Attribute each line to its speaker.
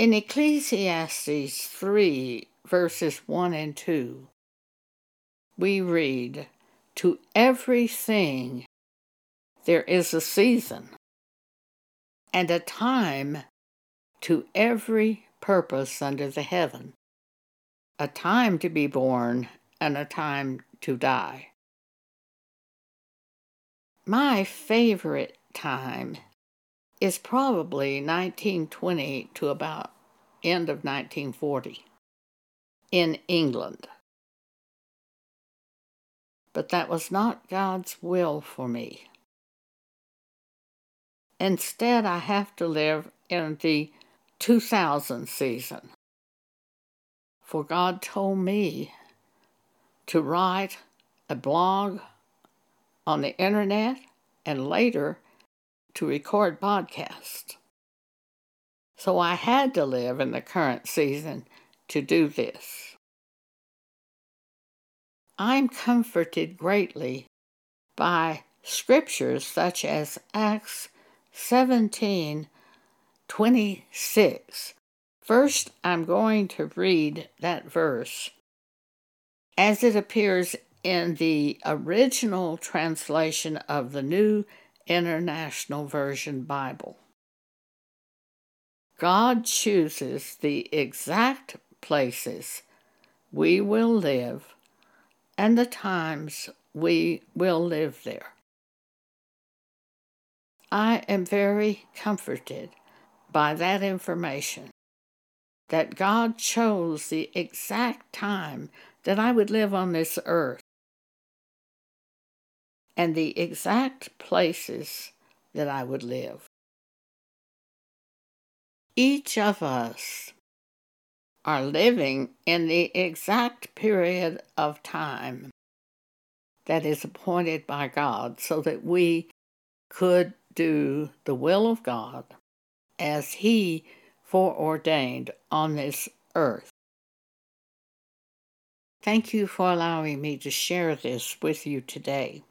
Speaker 1: In Ecclesiastes 3, verses 1 and 2, we read, To everything there is a season, and a time to every purpose under the heaven, a time to be born and a time to die. My favorite time is probably 1920 to about end of 1940 in England. But that was not God's will for me. Instead, I have to live in the 2000 season. For God told me to write a blog on the internet and later to record podcasts. So I had to live in the current season to do this. I'm comforted greatly by scriptures such as Acts 17 26. First, I'm going to read that verse as it appears in the original translation of the New International Version Bible. God chooses the exact places we will live and the times we will live there. I am very comforted by that information that God chose the exact time that I would live on this earth and the exact places that I would live. Each of us are living in the exact period of time that is appointed by God so that we could do the will of God as He foreordained on this earth. Thank you for allowing me to share this with you today.